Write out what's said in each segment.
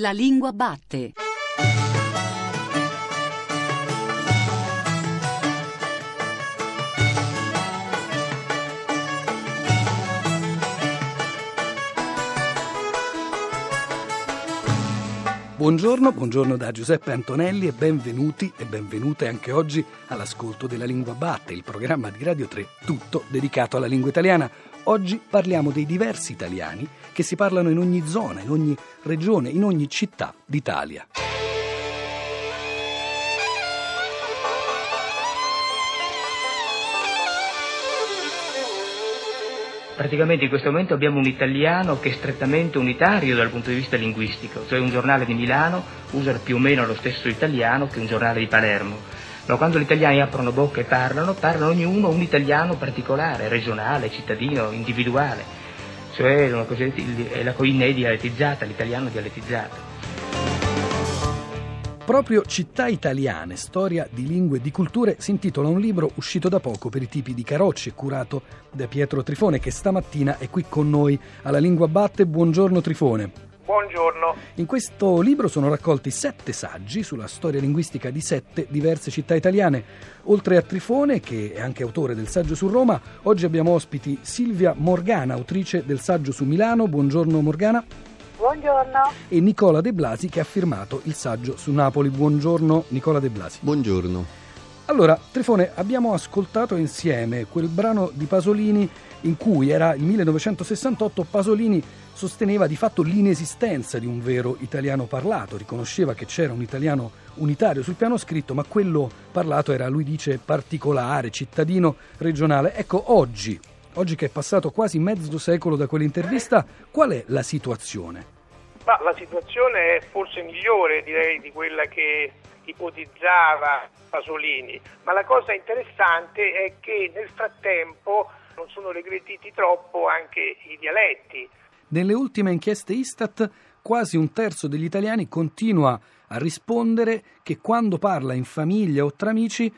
La lingua batte. Buongiorno, buongiorno da Giuseppe Antonelli e benvenuti e benvenute anche oggi all'ascolto della Lingua Batte, il programma di Radio 3 tutto dedicato alla lingua italiana. Oggi parliamo dei diversi italiani che si parlano in ogni zona, in ogni regione, in ogni città d'Italia. Praticamente in questo momento abbiamo un italiano che è strettamente unitario dal punto di vista linguistico, cioè un giornale di Milano usa più o meno lo stesso italiano che un giornale di Palermo. Ma quando gli italiani aprono bocca e parlano, parlano ognuno un italiano particolare, regionale, cittadino, individuale, cioè è la coinea dialettizzata, l'italiano dialettizzato. Proprio Città italiane, storia di lingue e di culture, si intitola un libro uscito da poco per i tipi di Carocci, curato da Pietro Trifone, che stamattina è qui con noi alla Lingua Batte. Buongiorno Trifone. Buongiorno. In questo libro sono raccolti sette saggi sulla storia linguistica di sette diverse città italiane. Oltre a Trifone, che è anche autore del saggio su Roma, oggi abbiamo ospiti Silvia Morgana, autrice del saggio su Milano. Buongiorno Morgana. Buongiorno. E Nicola De Blasi che ha firmato il saggio su Napoli. Buongiorno Nicola De Blasi. Buongiorno. Allora, Trifone, abbiamo ascoltato insieme quel brano di Pasolini in cui era il 1968 Pasolini sosteneva di fatto l'inesistenza di un vero italiano parlato, riconosceva che c'era un italiano unitario sul piano scritto, ma quello parlato era, lui dice, particolare, cittadino, regionale. Ecco, oggi, oggi che è passato quasi mezzo secolo da quell'intervista, qual è la situazione? Ma la situazione è forse migliore, direi, di quella che ipotizzava Pasolini, ma la cosa interessante è che nel frattempo non sono regrediti troppo anche i dialetti. Nelle ultime inchieste Istat quasi un terzo degli italiani continua a rispondere che quando parla in famiglia o tra amici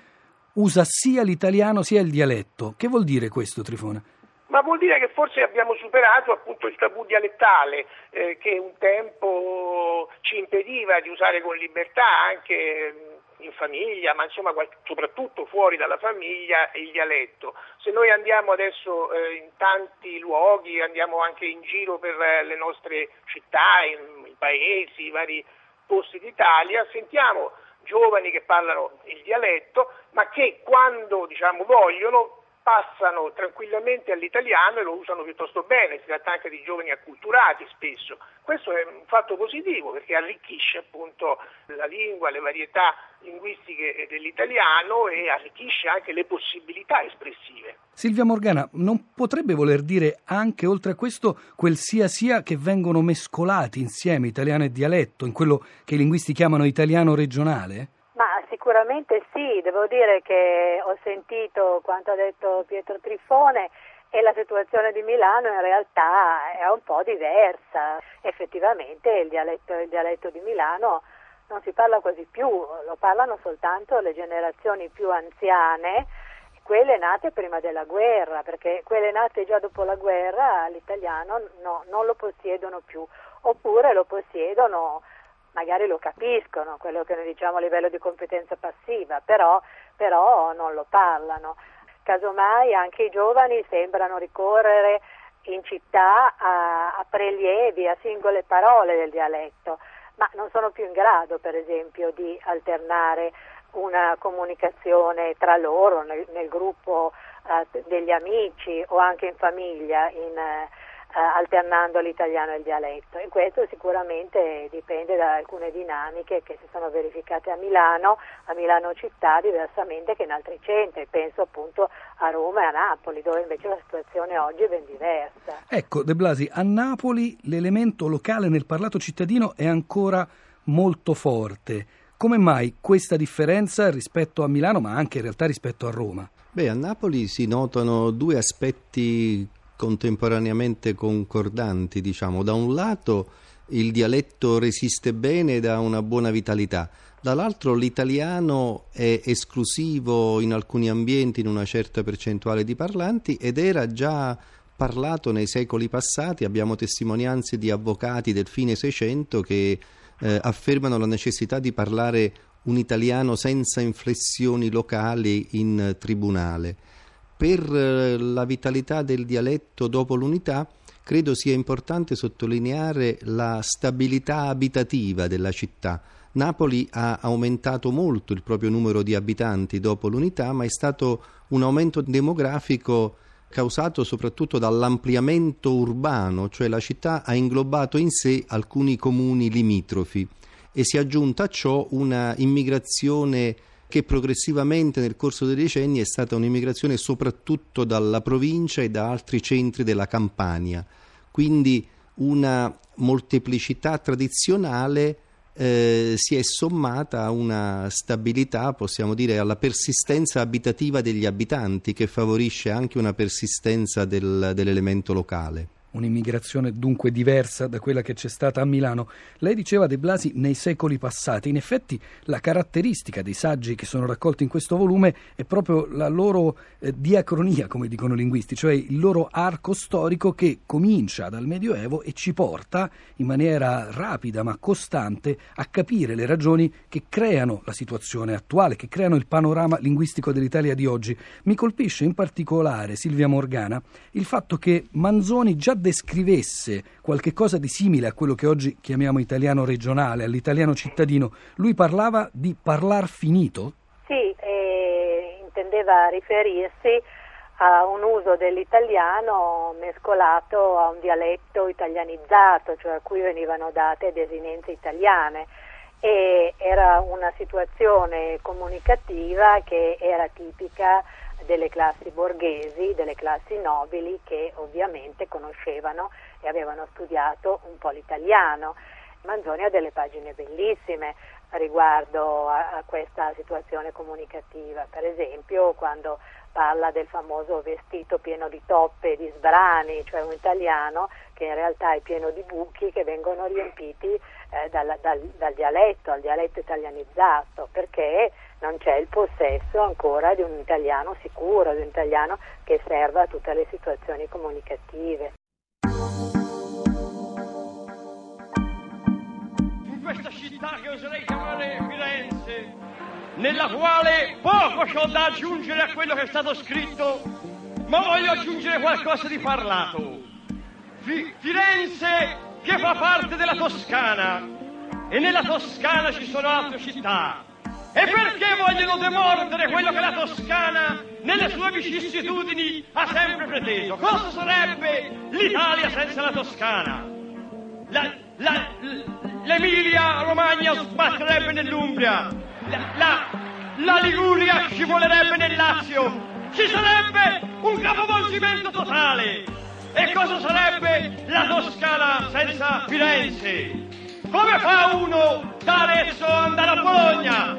usa sia l'italiano sia il dialetto. Che vuol dire questo, Trifone? Ma vuol dire che forse abbiamo superato appunto il tabù dialettale eh, che un tempo ci impediva di usare con libertà anche in famiglia, ma insomma soprattutto fuori dalla famiglia il dialetto. Se noi andiamo adesso eh, in tanti luoghi, andiamo anche in giro per eh, le nostre città, i paesi, i vari posti d'Italia, sentiamo giovani che parlano il dialetto, ma che quando diciamo, vogliono passano tranquillamente all'italiano e lo usano piuttosto bene, si tratta anche di giovani acculturati spesso. Questo è un fatto positivo perché arricchisce appunto la lingua, le varietà linguistiche dell'italiano e arricchisce anche le possibilità espressive. Silvia Morgana, non potrebbe voler dire anche oltre a questo quel sia sia che vengono mescolati insieme italiano e dialetto in quello che i linguisti chiamano italiano regionale? Sicuramente sì, devo dire che ho sentito quanto ha detto Pietro Trifone e la situazione di Milano in realtà è un po' diversa. Effettivamente il dialetto, il dialetto di Milano non si parla quasi più, lo parlano soltanto le generazioni più anziane, quelle nate prima della guerra, perché quelle nate già dopo la guerra l'italiano no, non lo possiedono più, oppure lo possiedono magari lo capiscono, quello che noi diciamo a livello di competenza passiva, però, però non lo parlano. Casomai anche i giovani sembrano ricorrere in città a, a, prelievi, a singole parole del dialetto, ma non sono più in grado, per esempio, di alternare una comunicazione tra loro nel, nel gruppo eh, degli amici o anche in famiglia in, eh, alternando l'italiano e il dialetto. E questo sicuramente dipende da alcune dinamiche che si sono verificate a Milano, a Milano città, diversamente che in altri centri, penso appunto a Roma e a Napoli, dove invece la situazione oggi è ben diversa. Ecco, De Blasi, a Napoli l'elemento locale nel parlato cittadino è ancora molto forte. Come mai questa differenza rispetto a Milano, ma anche in realtà rispetto a Roma? Beh, a Napoli si notano due aspetti contemporaneamente concordanti, diciamo. Da un lato il dialetto resiste bene ed ha una buona vitalità, dall'altro l'italiano è esclusivo in alcuni ambienti in una certa percentuale di parlanti ed era già parlato nei secoli passati, abbiamo testimonianze di avvocati del fine Seicento che eh, affermano la necessità di parlare un italiano senza inflessioni locali in tribunale. Per eh, la vitalità del dialetto dopo l'unità credo sia importante sottolineare la stabilità abitativa della città. Napoli ha aumentato molto il proprio numero di abitanti dopo l'unità, ma è stato un aumento demografico causato soprattutto dall'ampliamento urbano, cioè la città ha inglobato in sé alcuni comuni limitrofi e si è aggiunta a ciò una immigrazione che progressivamente nel corso dei decenni è stata un'immigrazione soprattutto dalla provincia e da altri centri della Campania, quindi una molteplicità tradizionale eh, si è sommata a una stabilità, possiamo dire, alla persistenza abitativa degli abitanti che favorisce anche una persistenza del, dell'elemento locale un'immigrazione dunque diversa da quella che c'è stata a Milano. Lei diceva De Blasi nei secoli passati. In effetti la caratteristica dei saggi che sono raccolti in questo volume è proprio la loro eh, diacronia, come dicono i linguisti, cioè il loro arco storico che comincia dal Medioevo e ci porta in maniera rapida ma costante a capire le ragioni che creano la situazione attuale, che creano il panorama linguistico dell'Italia di oggi. Mi colpisce in particolare, Silvia Morgana, il fatto che Manzoni già descrivesse qualche cosa di simile a quello che oggi chiamiamo italiano regionale, all'italiano cittadino, lui parlava di parlar finito? Sì, eh, intendeva riferirsi a un uso dell'italiano mescolato a un dialetto italianizzato, cioè a cui venivano date desinenze italiane e era una situazione comunicativa che era tipica delle classi borghesi, delle classi nobili che ovviamente conoscevano e avevano studiato un po' l'italiano. Manzoni ha delle pagine bellissime riguardo a, a questa situazione comunicativa, per esempio quando parla del famoso vestito pieno di toppe di sbrani, cioè un italiano che in realtà è pieno di buchi che vengono riempiti eh, dal, dal, dal dialetto, al dialetto italianizzato, perché non c'è il possesso ancora di un italiano sicuro, di un italiano che serva a tutte le situazioni comunicative. In questa città che oserei chiamare Firenze, nella quale poco ho da aggiungere a quello che è stato scritto, ma voglio aggiungere qualcosa di parlato. Fi- Firenze che fa parte della Toscana e nella Toscana ci sono altre città e perché vogliono demordere quello che la Toscana, nelle sue vicissitudini, ha sempre preteso? Cosa sarebbe l'Italia senza la Toscana? La, la, L'Emilia Romagna sbatterebbe nell'Umbria, la, la, la Liguria scivolerebbe nel Lazio, ci sarebbe un capovolgimento totale. E cosa sarebbe la Toscana senza Firenze? Come fa uno da Arezzo andare a Bologna?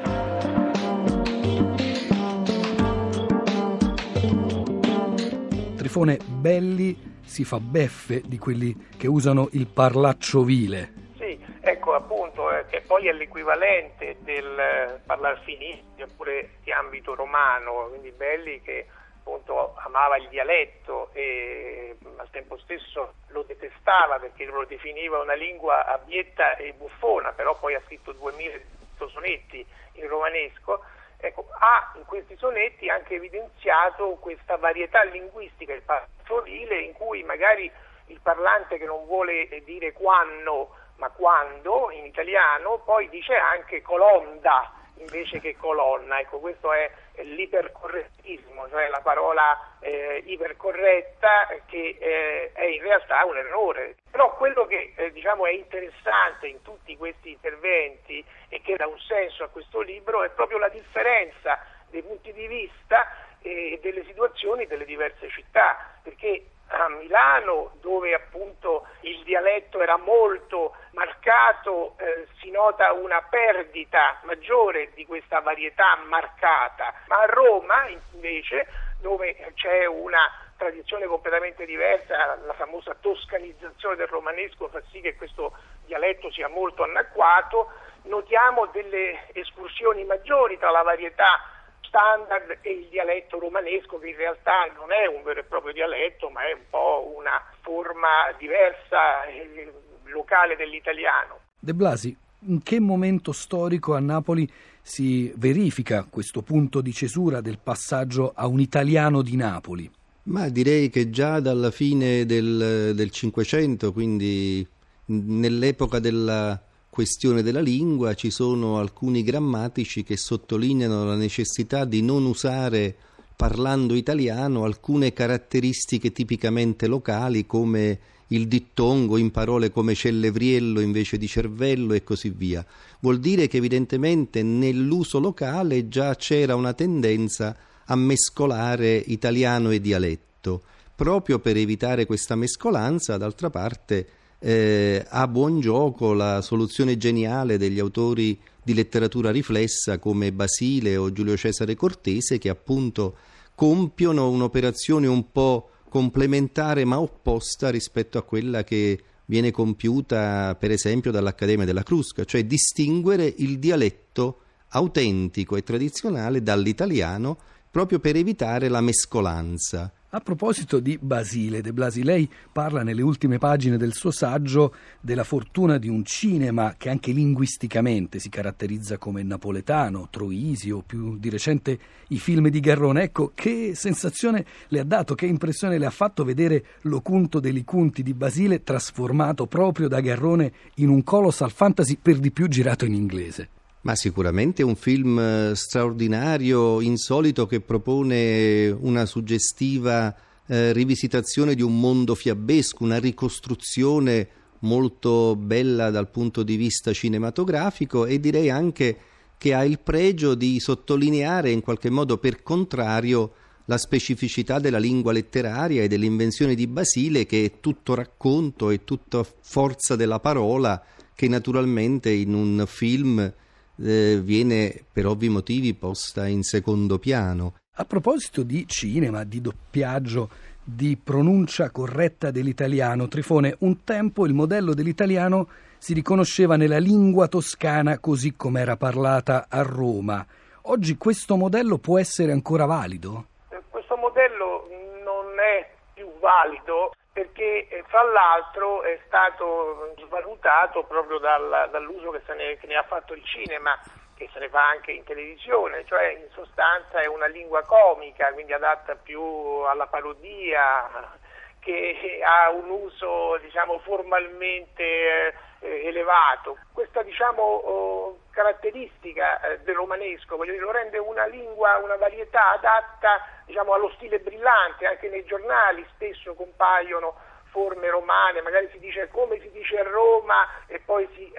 Trifone Belli si fa beffe di quelli che usano il parlaccio vile. Sì, ecco appunto, eh, che poi è l'equivalente del eh, parlar finito, oppure di ambito romano, quindi Belli che appunto amava il dialetto e al tempo stesso lo detestava perché lo definiva una lingua abietta e buffona, però poi ha scritto 2000 sonetti in romanesco. Ecco, ha in questi sonetti anche evidenziato questa varietà linguistica, il pastorile, in cui magari il parlante che non vuole dire quando, ma quando in italiano, poi dice anche colonda invece che colonna. Ecco, questo è l'ipercorrettismo, cioè la parola eh, ipercorretta che eh, è in realtà un errore. Però quello che eh, diciamo è interessante in tutti questi interventi e che dà un senso a questo libro è proprio la differenza dei punti di vista e delle situazioni delle diverse città, perché a Milano, dove appunto il dialetto era molto marcato, eh, si nota una perdita maggiore di questa varietà marcata, ma a Roma invece, dove c'è una tradizione completamente diversa, la famosa toscanizzazione del romanesco fa sì che questo dialetto sia molto anacquato, notiamo delle escursioni maggiori tra la varietà standard e il dialetto romanesco che in realtà non è un vero e proprio dialetto ma è un po' una forma diversa eh, locale dell'italiano. De Blasi, in che momento storico a Napoli si verifica questo punto di cesura del passaggio a un italiano di Napoli? Ma direi che già dalla fine del Cinquecento, quindi nell'epoca della questione della lingua, ci sono alcuni grammatici che sottolineano la necessità di non usare parlando italiano alcune caratteristiche tipicamente locali come il dittongo in parole come cellevriello invece di cervello e così via. Vuol dire che evidentemente nell'uso locale già c'era una tendenza a mescolare italiano e dialetto. Proprio per evitare questa mescolanza, d'altra parte, eh, ha buon gioco la soluzione geniale degli autori di letteratura riflessa come Basile o Giulio Cesare Cortese che appunto compiono un'operazione un po' complementare ma opposta rispetto a quella che viene compiuta per esempio dall'Accademia della Crusca, cioè distinguere il dialetto autentico e tradizionale dall'italiano proprio per evitare la mescolanza. A proposito di Basile De Blasi, lei parla nelle ultime pagine del suo saggio della fortuna di un cinema che anche linguisticamente si caratterizza come napoletano, troisio, più di recente i film di Garrone. Ecco, che sensazione le ha dato, che impressione le ha fatto vedere l'Ocunto dei Cunti di Basile trasformato proprio da Garrone in un colossal fantasy per di più girato in inglese? Ma sicuramente un film eh, straordinario, insolito, che propone una suggestiva eh, rivisitazione di un mondo fiabesco, una ricostruzione molto bella dal punto di vista cinematografico e direi anche che ha il pregio di sottolineare in qualche modo per contrario la specificità della lingua letteraria e dell'invenzione di Basile che è tutto racconto e tutta forza della parola che naturalmente in un film eh, viene per ovvi motivi posta in secondo piano. A proposito di cinema, di doppiaggio, di pronuncia corretta dell'italiano, Trifone, un tempo il modello dell'italiano si riconosceva nella lingua toscana così come era parlata a Roma. Oggi questo modello può essere ancora valido? Questo modello non è più valido perché eh, fra l'altro è stato svalutato proprio dal, dall'uso che, ne, che ne ha fatto il cinema che se ne fa anche in televisione, cioè in sostanza è una lingua comica, quindi adatta più alla parodia, che ha un uso diciamo, formalmente eh, elevato. Questa diciamo, oh, caratteristica eh, del romanesco dire, lo rende una lingua, una varietà adatta diciamo, allo stile brillante, anche nei giornali spesso compaiono forme romane, magari si dice come si dice a Roma e poi si,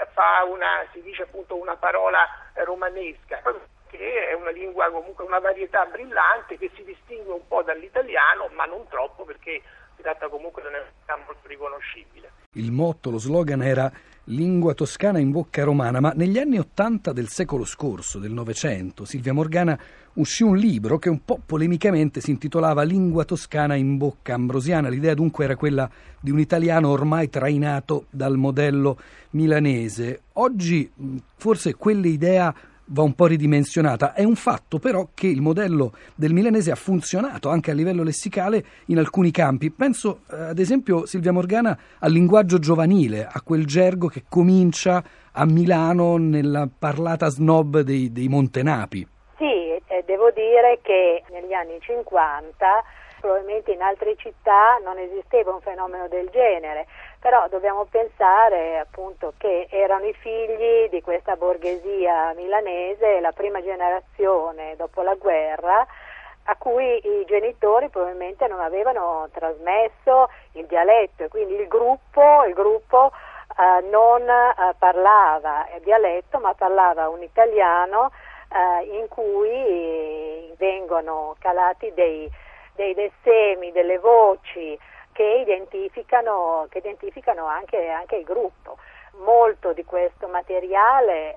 una, si dice appunto una parola romanesca che è una lingua comunque una varietà brillante che si distingue un po' dall'italiano ma non troppo perché si tratta comunque di una realtà molto riconoscibile. Il motto, lo slogan era lingua toscana in bocca romana, ma negli anni Ottanta del secolo scorso, del Novecento, Silvia Morgana uscì un libro che un po' polemicamente si intitolava Lingua toscana in bocca ambrosiana. L'idea dunque era quella di un italiano ormai trainato dal modello milanese. Oggi forse quell'idea va un po' ridimensionata. È un fatto però che il modello del milanese ha funzionato anche a livello lessicale in alcuni campi. Penso eh, ad esempio, Silvia Morgana, al linguaggio giovanile, a quel gergo che comincia a Milano nella parlata snob dei, dei Montenapi. Sì, eh, devo dire che negli anni 50 probabilmente in altre città non esisteva un fenomeno del genere, però dobbiamo pensare appunto che erano i figli di questa borghesia milanese, la prima generazione dopo la guerra, a cui i genitori probabilmente non avevano trasmesso il dialetto e quindi il gruppo, il gruppo eh, non eh, parlava dialetto ma parlava un italiano eh, in cui vengono calati dei dei dessemi, delle voci che identificano, che identificano anche, anche, il gruppo. Molto di questo materiale eh,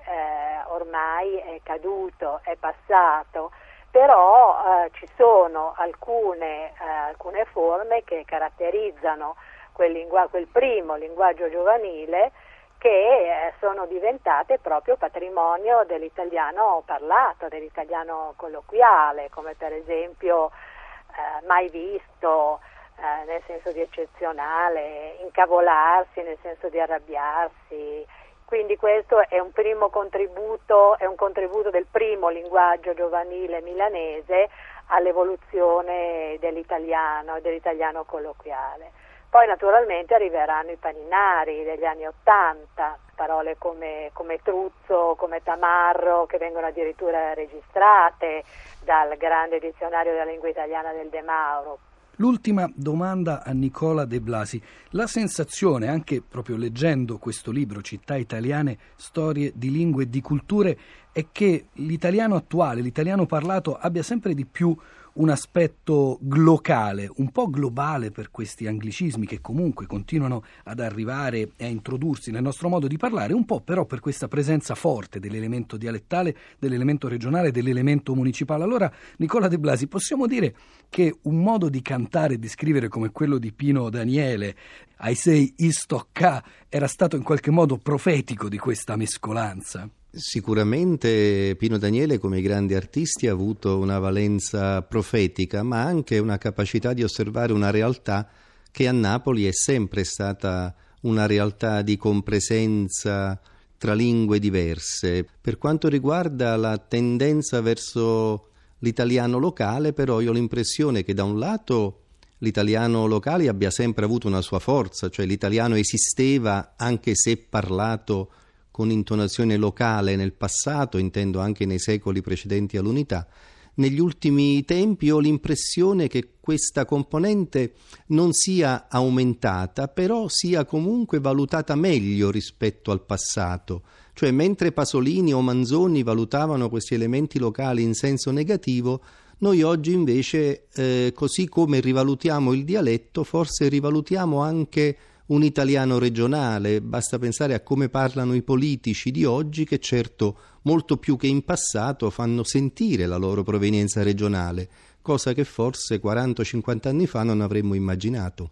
ormai è caduto, è passato, però eh, ci sono alcune, eh, alcune, forme che caratterizzano quel, lingu- quel primo linguaggio giovanile che eh, sono diventate proprio patrimonio dell'italiano parlato, dell'italiano colloquiale, come per esempio eh, mai visto eh, nel senso di eccezionale, incavolarsi nel senso di arrabbiarsi, quindi questo è un primo contributo, è un contributo del primo linguaggio giovanile milanese all'evoluzione dell'italiano e dell'italiano colloquiale. Poi naturalmente arriveranno i paninari degli anni Ottanta, parole come, come truzzo, come tamarro, che vengono addirittura registrate dal grande dizionario della lingua italiana del De Mauro. L'ultima domanda a Nicola De Blasi. La sensazione, anche proprio leggendo questo libro, Città italiane, storie di lingue e di culture, è che l'italiano attuale, l'italiano parlato, abbia sempre di più un aspetto glocale, un po' globale per questi anglicismi che comunque continuano ad arrivare e a introdursi nel nostro modo di parlare, un po' però per questa presenza forte dell'elemento dialettale, dell'elemento regionale, dell'elemento municipale. Allora, Nicola De Blasi, possiamo dire che un modo di cantare e di scrivere come quello di Pino Daniele, ai sei istocca, era stato in qualche modo profetico di questa mescolanza? Sicuramente Pino Daniele, come i grandi artisti, ha avuto una valenza profetica, ma anche una capacità di osservare una realtà che a Napoli è sempre stata una realtà di compresenza tra lingue diverse. Per quanto riguarda la tendenza verso l'italiano locale, però, io ho l'impressione che da un lato l'italiano locale abbia sempre avuto una sua forza, cioè l'italiano esisteva anche se parlato con intonazione locale nel passato, intendo anche nei secoli precedenti all'unità, negli ultimi tempi ho l'impressione che questa componente non sia aumentata, però sia comunque valutata meglio rispetto al passato. Cioè, mentre Pasolini o Manzoni valutavano questi elementi locali in senso negativo, noi oggi invece, eh, così come rivalutiamo il dialetto, forse rivalutiamo anche un italiano regionale, basta pensare a come parlano i politici di oggi che certo molto più che in passato fanno sentire la loro provenienza regionale, cosa che forse 40-50 anni fa non avremmo immaginato.